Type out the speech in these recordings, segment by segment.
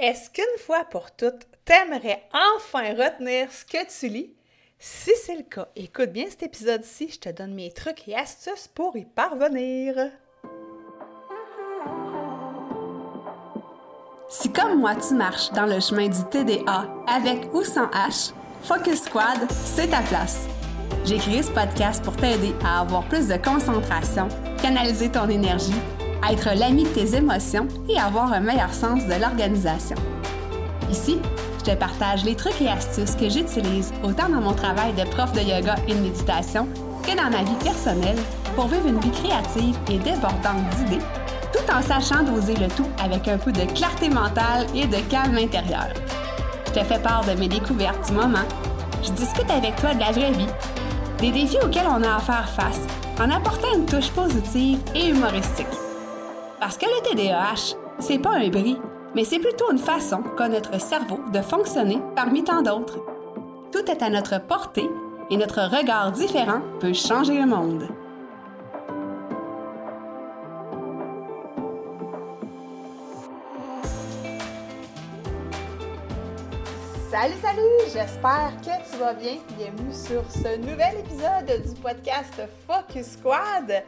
Est-ce qu'une fois pour toutes, t'aimerais enfin retenir ce que tu lis? Si c'est le cas, écoute bien cet épisode-ci, je te donne mes trucs et astuces pour y parvenir. Si comme moi tu marches dans le chemin du TDA avec ou sans H, Focus Squad, c'est ta place. J'ai créé ce podcast pour t'aider à avoir plus de concentration, canaliser ton énergie être l'ami de tes émotions et avoir un meilleur sens de l'organisation. Ici, je te partage les trucs et astuces que j'utilise autant dans mon travail de prof de yoga et de méditation que dans ma vie personnelle pour vivre une vie créative et débordante d'idées, tout en sachant doser le tout avec un peu de clarté mentale et de calme intérieur. Je te fais part de mes découvertes du moment. Je discute avec toi de la vraie vie, des défis auxquels on a à faire face, en apportant une touche positive et humoristique. Parce que le TDAH, c'est pas un bris, mais c'est plutôt une façon qu'a notre cerveau de fonctionner parmi tant d'autres. Tout est à notre portée et notre regard différent peut changer le monde. Salut, salut! J'espère que tu vas bien. Bienvenue sur ce nouvel épisode du podcast Focus Squad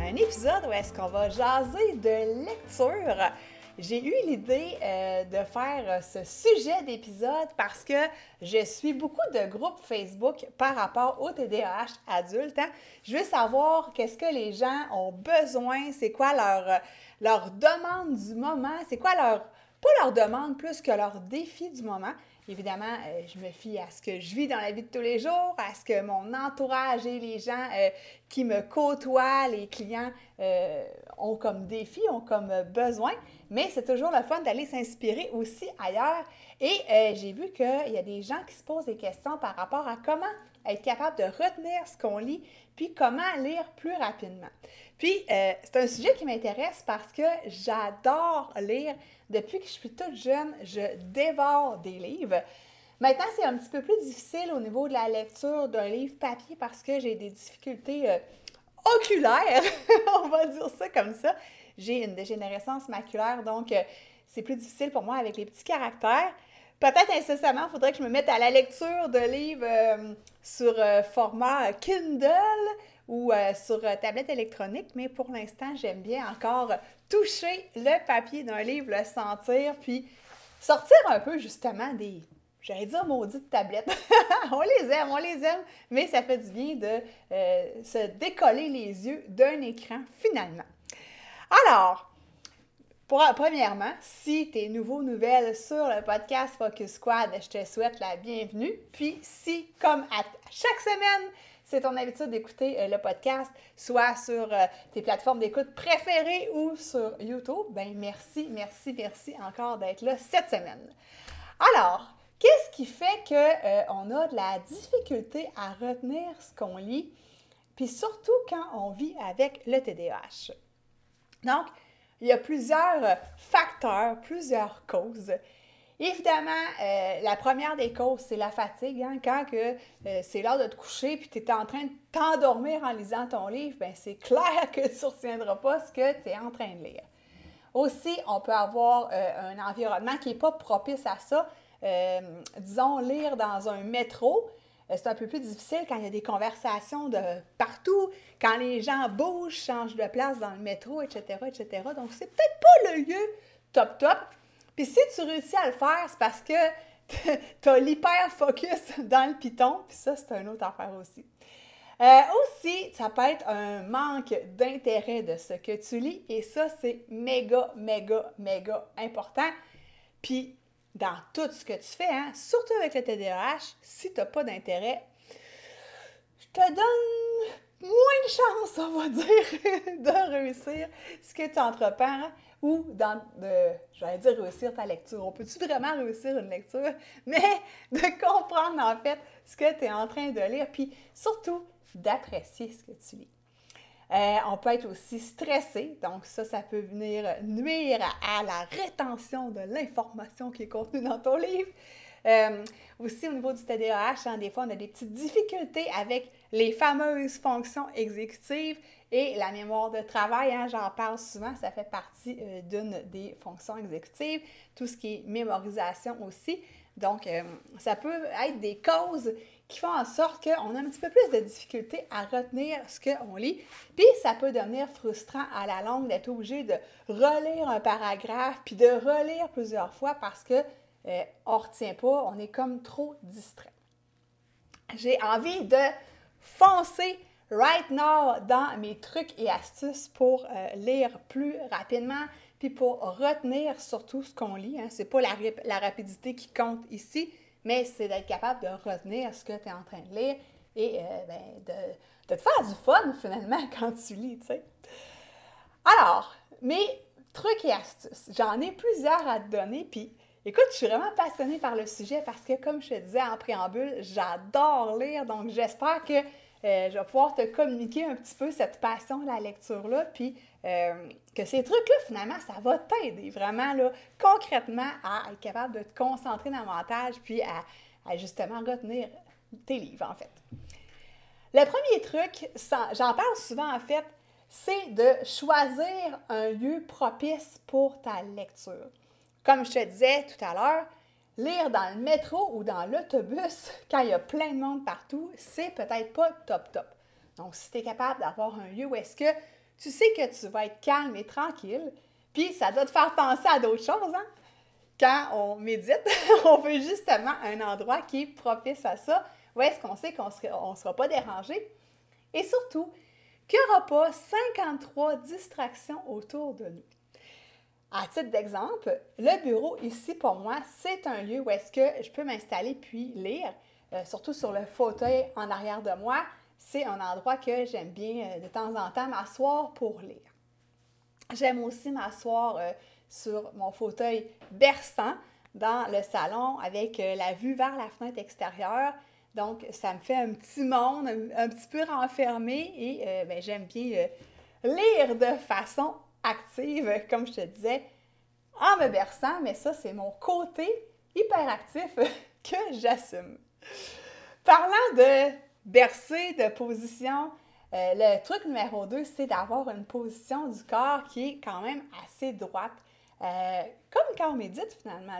un épisode où est-ce qu'on va jaser de lecture. J'ai eu l'idée euh, de faire ce sujet d'épisode parce que je suis beaucoup de groupes Facebook par rapport au TDAH adulte. Hein. Je veux savoir qu'est-ce que les gens ont besoin, c'est quoi leur, leur demande du moment, c'est quoi leur, pas leur demande plus que leur défi du moment. Évidemment, euh, je me fie à ce que je vis dans la vie de tous les jours, à ce que mon entourage et les gens euh, qui me côtoient, les clients, euh, ont comme défi, ont comme besoin. Mais c'est toujours le fun d'aller s'inspirer aussi ailleurs. Et j'ai vu qu'il y a des gens qui se posent des questions par rapport à comment être capable de retenir ce qu'on lit, puis comment lire plus rapidement. Puis, c'est un sujet qui m'intéresse parce que j'adore lire. Depuis que je suis toute jeune, je dévore des livres. Maintenant, c'est un petit peu plus difficile au niveau de la lecture d'un livre papier parce que j'ai des difficultés euh, oculaires, on va dire ça comme ça. J'ai une dégénérescence maculaire, donc euh, c'est plus difficile pour moi avec les petits caractères. Peut-être incessamment, il faudrait que je me mette à la lecture de livres euh, sur format Kindle ou sur tablette électronique, mais pour l'instant, j'aime bien encore toucher le papier d'un livre, le sentir, puis sortir un peu justement des, j'allais dire maudites tablettes. on les aime, on les aime, mais ça fait du bien de euh, se décoller les yeux d'un écran finalement. Alors, pour, premièrement, si tu es nouveau, nouvelle sur le podcast Focus Squad, je te souhaite la bienvenue. Puis si, comme à chaque semaine, c'est ton habitude d'écouter euh, le podcast, soit sur euh, tes plateformes d'écoute préférées ou sur YouTube, ben merci, merci, merci encore d'être là cette semaine. Alors, qu'est-ce qui fait qu'on euh, a de la difficulté à retenir ce qu'on lit, puis surtout quand on vit avec le TDAH? Donc, il y a plusieurs facteurs, plusieurs causes Évidemment, euh, la première des causes, c'est la fatigue. Hein. Quand euh, c'est l'heure de te coucher puis tu es en train de t'endormir en lisant ton livre, ben, c'est clair que tu ne retiendras pas ce que tu es en train de lire. Aussi, on peut avoir euh, un environnement qui n'est pas propice à ça. disons, lire dans un métro, c'est un peu plus difficile quand il y a des conversations de partout, quand les gens bougent, changent de place dans le métro, etc., etc. Donc, c'est peut-être pas le lieu top top. Puis si tu réussis à le faire, c'est parce que tu as l'hyper-focus dans le piton, puis ça, c'est une autre affaire aussi. Euh, aussi, ça peut être un manque d'intérêt de ce que tu lis, et ça, c'est méga, méga, méga important. Puis, dans tout ce que tu fais, hein, surtout avec le TDAH, si tu n'as pas d'intérêt, je te donne moins de chance, on va dire, de réussir ce que tu entreprends ou dans, de, j'allais dire réussir ta lecture. On peut-tu vraiment réussir une lecture? Mais de comprendre en fait ce que tu es en train de lire, puis surtout d'apprécier ce que tu lis. Euh, on peut être aussi stressé, donc ça, ça peut venir nuire à, la rétention de l'information qui est contenue dans ton livre. Euh, aussi, au niveau du TDAH, hein, des fois, on a des petites difficultés avec les fameuses fonctions exécutives Et la mémoire de travail, hein, j'en parle souvent, ça fait partie euh, d'une des fonctions exécutives. Tout ce qui est mémorisation aussi. Donc, euh, ça peut être des causes qui font en sorte qu'on a un petit peu plus de difficulté à retenir ce qu'on lit. Puis, ça peut devenir frustrant à la longue d'être obligé de relire un paragraphe, puis de relire plusieurs fois parce qu'on euh, ne retient pas, on est comme trop distrait. J'ai envie de foncer right now dans mes trucs et astuces pour euh, lire plus rapidement, pour retenir surtout ce qu'on lit. Hein. Ce n'est pas la, rapidité qui compte ici, mais c'est d'être capable de retenir ce que tu es en train de lire et euh, ben, de, te faire du fun finalement quand tu lis. Alors, mes trucs et astuces, j'en ai plusieurs à te donner, puis Écoute, je suis vraiment passionnée par le sujet parce que, comme je te disais en préambule, j'adore lire, donc j'espère que euh, je vais pouvoir te communiquer un petit peu cette passion de la lecture-là, puis euh, que ces trucs-là, finalement, ça va t'aider vraiment, là, concrètement, à être capable de te concentrer davantage, puis à, justement retenir tes livres, en fait. Le premier truc, j'en parle souvent, en fait, c'est de choisir un lieu propice pour ta lecture. Comme je te disais tout à l'heure, Lire dans le métro ou dans l'autobus, quand il y a plein de monde partout, c'est peut-être pas top top. Donc, si tu es capable d'avoir un lieu où est-ce que tu sais que tu vas être calme et tranquille, puis ça doit te faire penser à d'autres choses, hein? Quand on médite, on veut justement un endroit qui est propice à ça, où est-ce qu'on sait qu'on ne sera pas dérangé. Et surtout, qu'il n'y aura pas 53 distractions autour de nous. À titre d'exemple, le bureau ici pour moi, c'est un lieu où est-ce que je peux m'installer puis lire, euh, surtout sur le fauteuil en arrière de moi. C'est un endroit que j'aime bien euh, de temps en temps m'asseoir pour lire. J'aime aussi m'asseoir euh, sur mon fauteuil berçant dans le salon avec la vue vers la fenêtre extérieure. Donc, ça me fait un petit monde, un, petit peu renfermé et ben, j'aime bien lire de façon active, comme je te disais, en me berçant, mais ça, c'est mon côté hyperactif que j'assume. Parlant de bercer, de position, euh, le truc numéro 2, c'est d'avoir une position du corps qui est quand même assez droite, euh, comme quand on médite finalement,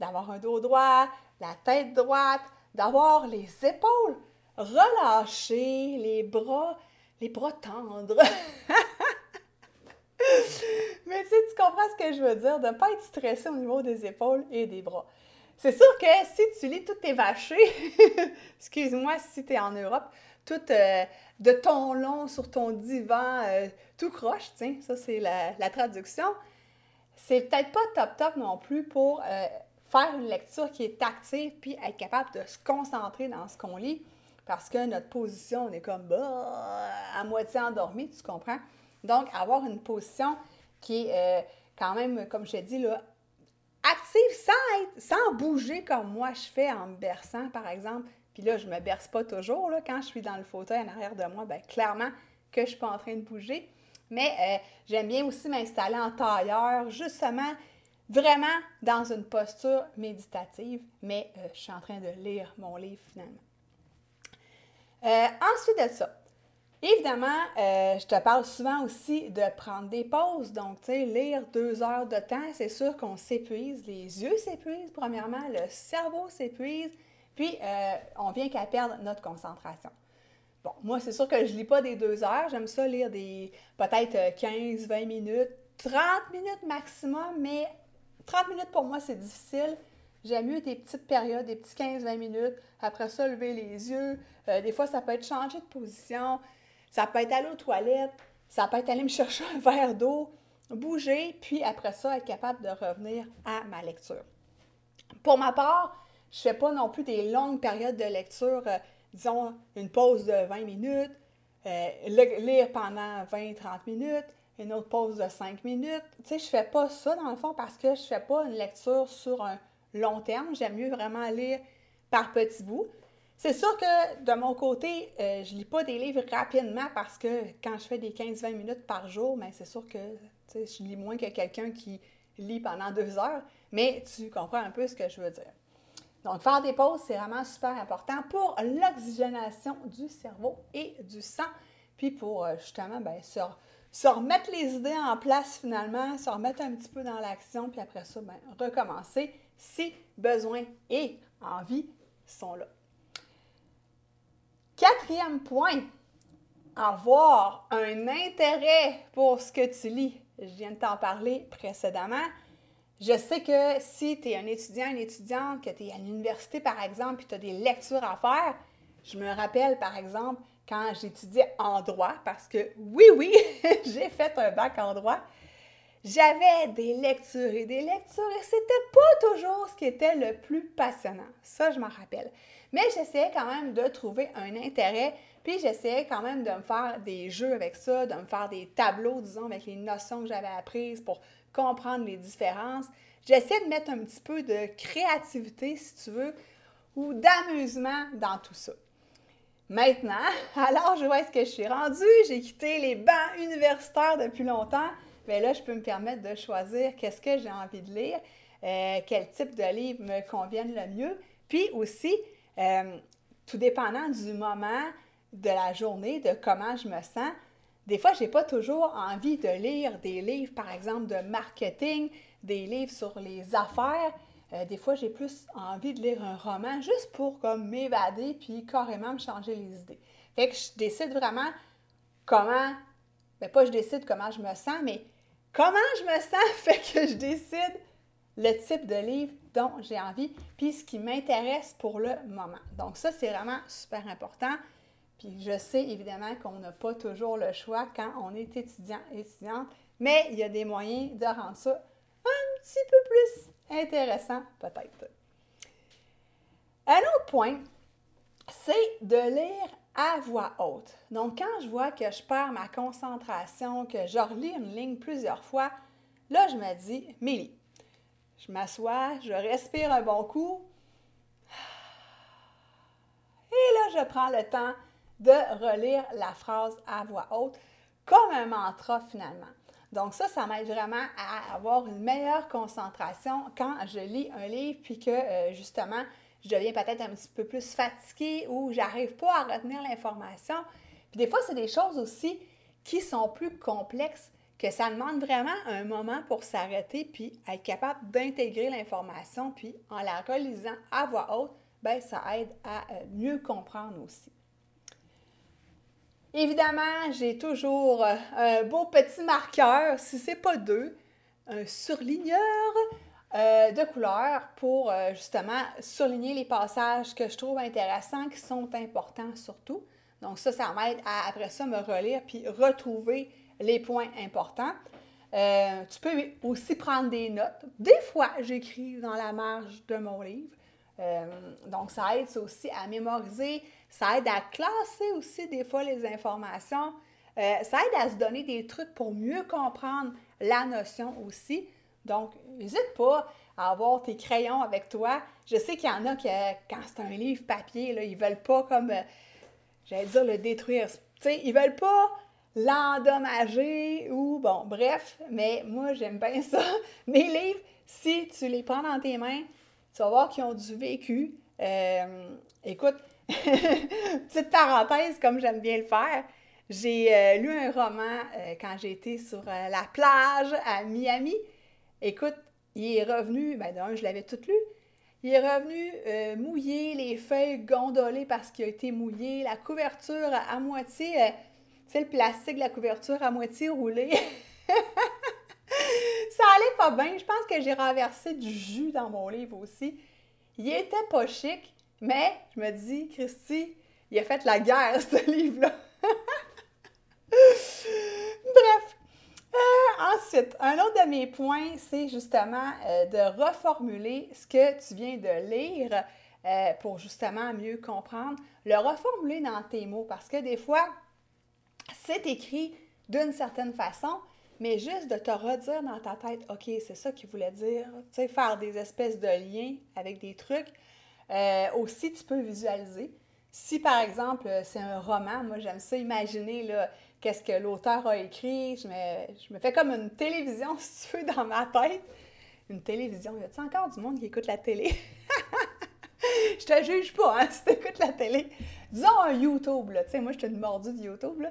d'avoir un dos droit, la tête droite, d'avoir les épaules relâchées, les bras, les bras tendres. Mais tu sais, tu comprends ce que je veux dire, de ne pas être stressé au niveau des épaules et des bras. C'est sûr que si tu lis toutes tes vachées, excuse-moi si tu es en Europe, tout euh, de ton long sur ton divan, euh, tout croche, tiens, ça c'est la, traduction, c'est peut-être pas top top non plus pour euh, faire une lecture qui est active puis être capable de se concentrer dans ce qu'on lit parce que notre position, on est comme bah, à moitié endormi, tu comprends? Donc, avoir une position qui est euh, quand même, comme je t'ai dit, là, active sans, sans bouger comme moi je fais en me berçant, par exemple. Puis là, je ne me berce pas toujours. Là, quand je suis dans le fauteuil en arrière de moi, bien, clairement que je ne suis pas en train de bouger. Mais euh, j'aime bien aussi m'installer en tailleur, justement, vraiment dans une posture méditative. Mais euh, je suis en train de lire mon livre finalement. ensuite de ça, Évidemment, euh, je te parle souvent aussi de prendre des pauses. Donc, tu sais, lire deux heures de temps, c'est sûr qu'on s'épuise. Les yeux s'épuisent, premièrement, le cerveau s'épuise, puis euh, on vient qu'à perdre notre concentration. Bon, moi, c'est sûr que je ne lis pas des deux heures. J'aime ça lire des peut-être 15, 20 minutes, 30 minutes maximum, mais 30 minutes pour moi, c'est difficile. J'aime mieux des petites périodes, des petits 15-20 minutes. Après ça, lever les yeux. Euh, des fois, ça peut être changer de position. Ça peut être aller aux toilettes, ça peut être aller me chercher un verre d'eau, bouger, puis après ça, être capable de revenir à ma lecture. Pour ma part, je ne fais pas non plus des longues périodes de lecture, euh, disons une pause de 20 minutes, euh, lire pendant 20-30 minutes, une autre pause de 5 minutes. Tu sais, je ne fais pas ça dans le fond parce que je ne fais pas une lecture sur un long terme. J'aime mieux vraiment lire par petits bouts. C'est sûr que de mon côté, euh, je lis pas des livres rapidement parce que quand je fais des 15-20 minutes par jour, mais ben, c'est sûr que je lis moins que quelqu'un qui lit pendant deux heures, mais tu comprends un peu ce que je veux dire. Donc, faire des pauses, c'est vraiment super important pour l'oxygénation du cerveau et du sang. puis pour euh, justement ben, se, remettre les idées en place finalement, se remettre un petit peu dans l'action, puis après ça, ben, recommencer si besoin et envie sont là. Quatrième point, avoir un intérêt pour ce que tu lis. Je viens de t'en parler précédemment. Je sais que si tu es un étudiant, une étudiante, que tu es à l'université par exemple, puis tu as des lectures à faire, je me rappelle par exemple quand j'étudiais en droit, parce que oui, oui, j'ai fait un bac en droit, j'avais des lectures et des lectures et c'était pas toujours ce qui était le plus passionnant. Ça, je m'en rappelle. Mais j'essayais quand même de trouver un intérêt, puis j'essayais quand même de me faire des jeux avec ça, de me faire des tableaux, disons, avec les notions que j'avais apprises pour comprendre les différences. J'essaie de mettre un petit peu de créativité, si tu veux, ou d'amusement dans tout ça. Maintenant, alors je vois ce que je suis rendue, j'ai quitté les bancs universitaires depuis longtemps, mais là, je peux me permettre de choisir qu'est-ce que j'ai envie de lire, euh, quel type de livre me convienne le mieux, puis aussi, euh, tout dépendant du moment de la journée, de comment je me sens, des fois, je n'ai pas toujours envie de lire des livres, par exemple, de marketing, des livres sur les affaires. Euh, des fois, j'ai plus envie de lire un roman juste pour comme m'évader puis carrément me changer les idées. Fait que je décide vraiment comment, ben pas je décide comment je me sens, mais comment je me sens fait que je décide le type de livre dont j'ai envie puis ce qui m'intéresse pour le moment. Donc ça, c'est vraiment super important. Puis je sais évidemment qu'on n'a pas toujours le choix quand on est étudiant, étudiante, mais il y a des moyens de rendre ça un petit peu plus intéressant peut-être. Un autre point, c'est de lire à voix haute. Donc quand je vois que je perds ma concentration, que je relis une ligne plusieurs fois, là je me dis, Mélie, je m'assois, je respire un bon coup, et là je prends le temps de relire la phrase à voix haute comme un mantra finalement. Donc ça, ça m'aide vraiment à avoir une meilleure concentration quand je lis un livre, puis que euh, justement, je deviens peut-être un petit peu plus fatiguée ou j'arrive pas à retenir l'information. Puis des fois, c'est des choses aussi qui sont plus complexes, que ça demande vraiment un moment pour s'arrêter, puis être capable d'intégrer l'information, puis en la relisant à voix haute, ben ça aide à euh, mieux comprendre aussi. Évidemment, j'ai toujours euh, un beau petit marqueur, si ce n'est pas deux, un surligneur euh, de couleur pour justement surligner les passages que je trouve intéressants, qui sont importants surtout. Donc ça, ça m'aide à, après ça, me relire puis retrouver les points importants. tu peux aussi prendre des notes. Des fois, j'écris dans la marge de mon livre. donc, ça aide aussi à mémoriser ça aide à classer aussi des fois les informations. Euh, ça aide à se donner des trucs pour mieux comprendre la notion aussi. Donc, n'hésite pas à avoir tes crayons avec toi. Je sais qu'il y en a qui, quand c'est un livre papier, là, ils veulent pas comme, euh, j'allais dire, le détruire. Tu sais, ils veulent pas l'endommager ou, bon, bref, mais moi, j'aime bien ça. Mes livres, si tu les prends dans tes mains, tu vas voir qu'ils ont du vécu. Euh, écoute, Petite parenthèse, comme j'aime bien le faire, j'ai euh, lu un roman euh, quand j'étais sur la plage à Miami. Écoute, il est revenu, ben d'un, je l'avais tout lu. Il est revenu mouillé, les feuilles gondolées parce qu'il a été mouillé, la couverture à moitié, sais, le plastique de la couverture à moitié roulé. Ça allait pas bien. Je pense que j'ai renversé du jus dans mon livre aussi. Il était pas chic, mais je me dis, Christy, il a fait la guerre, ce livre-là. Bref. Euh, ensuite, un autre de mes points, c'est justement euh, de reformuler ce que tu viens de lire euh, pour justement mieux comprendre. Le reformuler dans tes mots parce que des fois, c'est écrit d'une certaine façon, mais juste de te redire dans ta tête, OK, c'est ça qu'il voulait dire, tu sais, faire des espèces de liens avec des trucs. Euh, aussi, tu peux visualiser. Si, par exemple, c'est un roman, moi, j'aime ça imaginer qu'est-ce que l'auteur a écrit. Je me, je me, fais comme une télévision, si tu veux, dans ma tête. Une télévision. Y a-t-il encore du monde qui écoute la télé? je te juge pas, hein, si tu écoutes la télé. Disons un YouTube, là. Tu sais, moi, je suis une mordue de YouTube, là.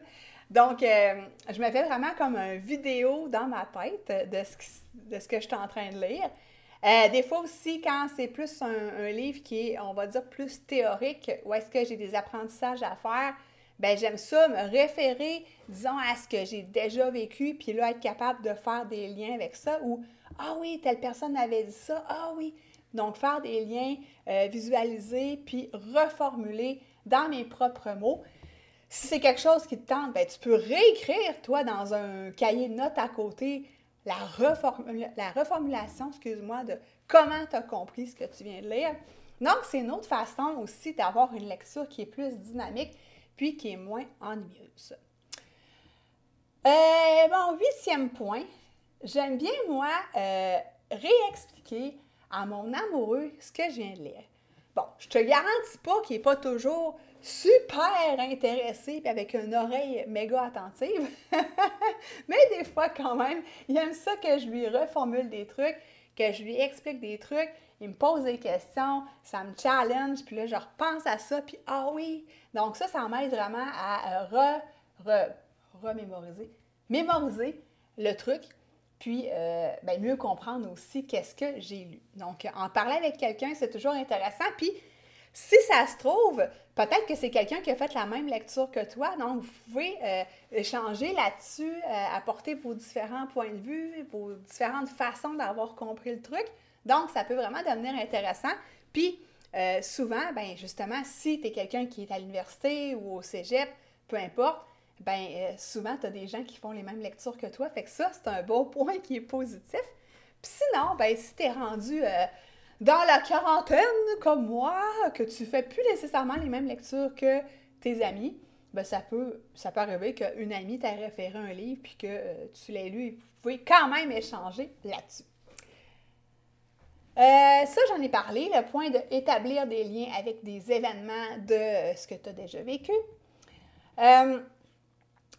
Donc, euh, je me fais vraiment comme une vidéo dans ma tête de ce, que je suis en train de lire. Euh, des fois aussi, quand c'est plus un, livre qui est, on va dire, plus théorique, où est-ce que j'ai des apprentissages à faire, ben j'aime ça me référer, disons, à ce que j'ai déjà vécu, puis là, être capable de faire des liens avec ça, ou « Ah oui, telle personne avait dit ça, ah oui! » Donc, faire des liens, euh, visualiser, puis reformuler dans mes propres mots. Si c'est quelque chose qui te tente, ben, tu peux réécrire, toi, dans un cahier de notes à côté, la, la reformulation, excuse-moi, de comment tu as compris ce que tu viens de lire. Donc, c'est une autre façon aussi d'avoir une lecture qui est plus dynamique, puis qui est moins ennuyeuse. Euh, bon, huitième point, j'aime bien, moi, euh, réexpliquer à mon amoureux ce que je viens de lire. Bon, je te garantis pas qu'il n'est pas toujours super intéressé et avec une oreille méga attentive. Mais des fois, quand même, il aime ça que je lui reformule des trucs, que je lui explique des trucs. Il me pose des questions, ça me challenge, puis là, je repense à ça, puis ah oui! Donc, ça, ça m'aide vraiment à re, re, remémoriser, mémoriser le truc, puis euh, ben, mieux comprendre aussi qu'est-ce que j'ai lu. Donc, en parler avec quelqu'un, c'est toujours intéressant. Puis, si ça se trouve, peut-être que c'est quelqu'un qui a fait la même lecture que toi, donc vous pouvez euh, échanger là-dessus, euh, apporter vos différents points de vue, vos différentes façons d'avoir compris le truc. Donc, ça peut vraiment devenir intéressant. Puis, souvent, ben justement, si tu es quelqu'un qui est à l'université ou au cégep, peu importe, ben souvent, tu as des gens qui font les mêmes lectures que toi. Fait que ça, c'est un beau point qui est positif. Puis sinon, ben si tu es rendu dans la quarantaine, comme moi, que tu fais plus nécessairement les mêmes lectures que tes amis, ben ça peut, ça peut arriver qu'une amie t'a référé un livre puis que euh, tu l'as lu et vous pouvez quand même échanger là-dessus. Euh, ça, j'en ai parlé, le point d'établir des liens avec des événements de euh, ce que tu as déjà vécu.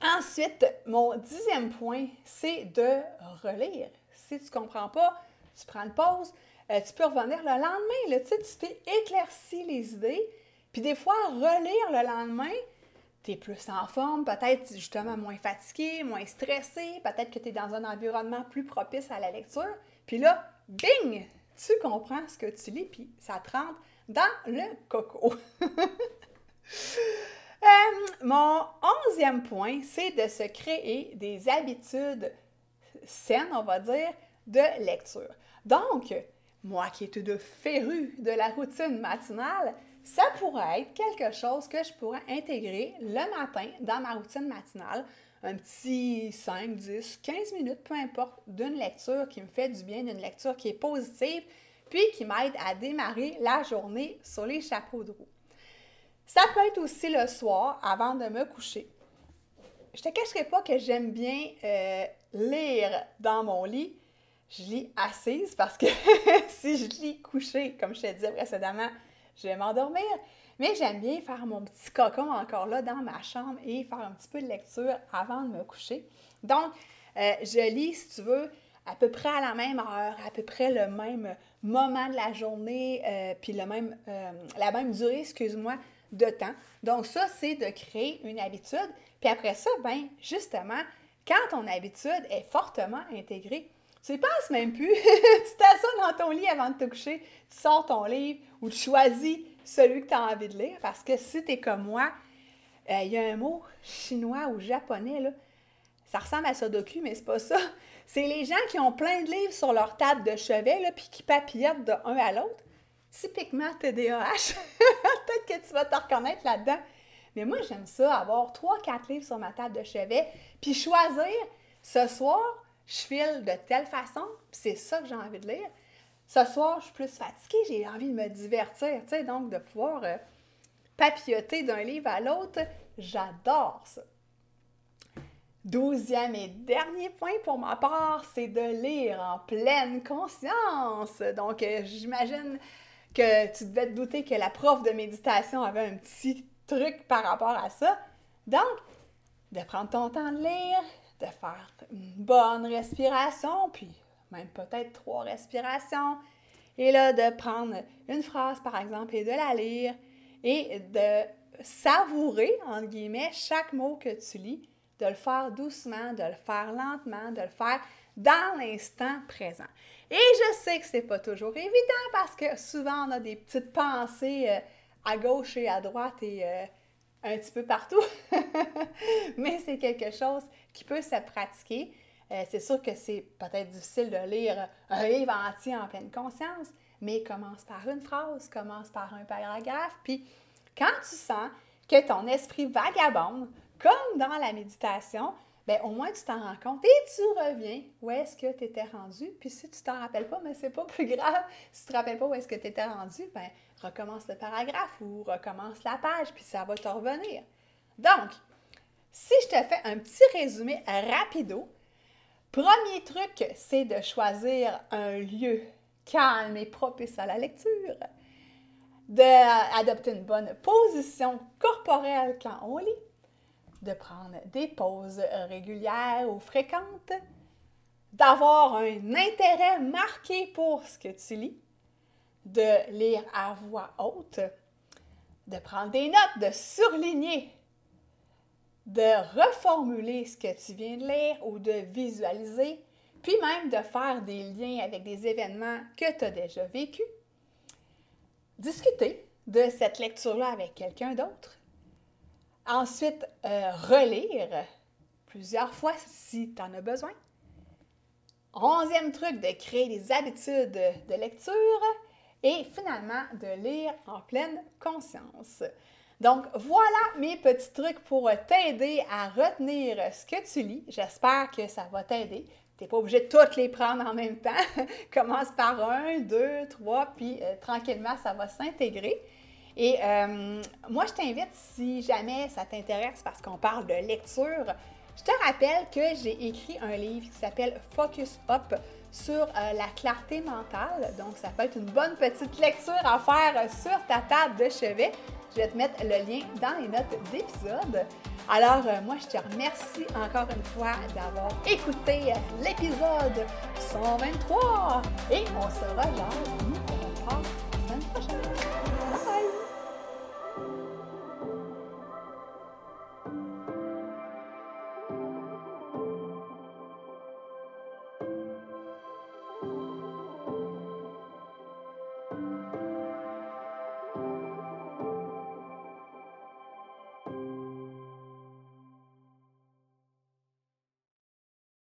Ensuite, mon dixième point, c'est de relire. Si tu ne comprends pas, tu prends une pause, euh, tu peux revenir le lendemain. Là, tu t'es éclairci les idées. Puis des fois, relire le lendemain, tu es plus en forme, peut-être justement moins fatigué, moins stressé, peut-être que tu es dans un environnement plus propice à la lecture. Puis là, bing, tu comprends ce que tu lis, puis ça te rentre dans le coco. Euh, mon onzième point, c'est de se créer des habitudes saines, on va dire, de lecture. Donc, moi qui étais de féru de la routine matinale, ça pourrait être quelque chose que je pourrais intégrer le matin dans ma routine matinale. Un petit 5, 10, 15 minutes, peu importe, d'une lecture qui me fait du bien, d'une lecture qui est positive, puis qui m'aide à démarrer la journée sur les chapeaux de roue. Ça peut être aussi le soir avant de me coucher. Je te cacherai pas que j'aime bien euh, lire dans mon lit je lis assise parce que si je lis couché, comme je te disais précédemment, je vais m'endormir. Mais j'aime bien faire mon petit cocon encore là dans ma chambre et faire un petit peu de lecture avant de me coucher. Donc, euh, je lis, si tu veux, à peu près à la même heure, à peu près le même moment de la journée, euh, puis le même, la même durée, excuse-moi, de temps. Donc, ça, c'est de créer une habitude. Puis après ça, ben justement, quand ton habitude est fortement intégrée, tu y penses même plus. tu t'assois dans ton lit avant de te coucher, tu sors ton livre ou tu choisis celui que tu as envie de lire. Parce que si tu es comme moi, euh, il y a un mot chinois ou japonais, ça ressemble à Sudoku, mais c'est pas ça. C'est les gens qui ont plein de livres sur leur table de chevet, là, puis qui papillotent de un à l'autre. Typiquement TDAH. Peut-être que tu vas te reconnaître là-dedans. Mais moi, j'aime ça, avoir trois, quatre livres sur ma table de chevet, puis choisir ce soir, je file de telle façon, c'est ça que j'ai envie de lire. Ce soir, je suis plus fatiguée, j'ai envie de me divertir, tu sais, donc de pouvoir euh, papilloter d'un livre à l'autre, j'adore ça. Douzième et dernier point pour ma part, c'est de lire en pleine conscience. Donc, euh, j'imagine que tu devais te douter que la prof de méditation avait un petit truc par rapport à ça. Donc, de prendre ton temps de lire, de faire une bonne respiration, puis même peut-être trois respirations. Et là, de prendre une phrase, par exemple, et de la lire et de savourer, entre guillemets, chaque mot que tu lis de le faire doucement, de le faire lentement, de le faire dans l'instant présent. Et je sais que c'est pas toujours évident parce que souvent on a des petites pensées euh, à gauche et à droite et euh, un petit peu partout. Mais c'est quelque chose qui peut se pratiquer. Euh, c'est sûr que c'est peut-être difficile de lire un livre entier en pleine conscience, mais commence par une phrase, commence par un paragraphe, puis quand tu sens que ton esprit vagabonde, comme dans la méditation, ben au moins tu t'en rends compte et tu reviens où est-ce que tu étais rendu. Puis si tu t'en rappelles pas, mais c'est pas plus grave. Si tu te rappelles pas où est-ce que tu étais rendu, ben recommence le paragraphe ou recommence la page, puis ça va te revenir. Donc, si je te fais un petit résumé rapido, premier truc, c'est de choisir un lieu calme et propice à la lecture, d'adopter une bonne position corporelle quand on lit, de prendre des pauses régulières ou fréquentes, d'avoir un intérêt marqué pour ce que tu lis, de lire à voix haute, de prendre des notes, de surligner, de reformuler ce que tu viens de lire ou de visualiser, puis même de faire des liens avec des événements que tu as déjà vécus. Discuter de cette lecture-là avec quelqu'un d'autre Ensuite, euh, relire plusieurs fois si tu en as besoin. Onzième truc, de créer des habitudes de lecture. Et finalement, de lire en pleine conscience. Donc, voilà mes petits trucs pour t'aider à retenir ce que tu lis. J'espère que ça va t'aider. Tu n'es pas obligé de toutes les prendre en même temps. Commence par un, deux, trois, puis euh, tranquillement, ça va s'intégrer. Et euh, moi, je t'invite, si jamais ça t'intéresse, parce qu'on parle de lecture, je te rappelle que j'ai écrit un livre qui s'appelle Focus Up sur euh, la clarté mentale. Donc, ça peut être une bonne petite lecture à faire sur ta table de chevet. Je vais te mettre le lien dans les notes d'épisode. Alors, euh, moi, je te remercie encore une fois d'avoir écouté l'épisode 123 et on se rejoint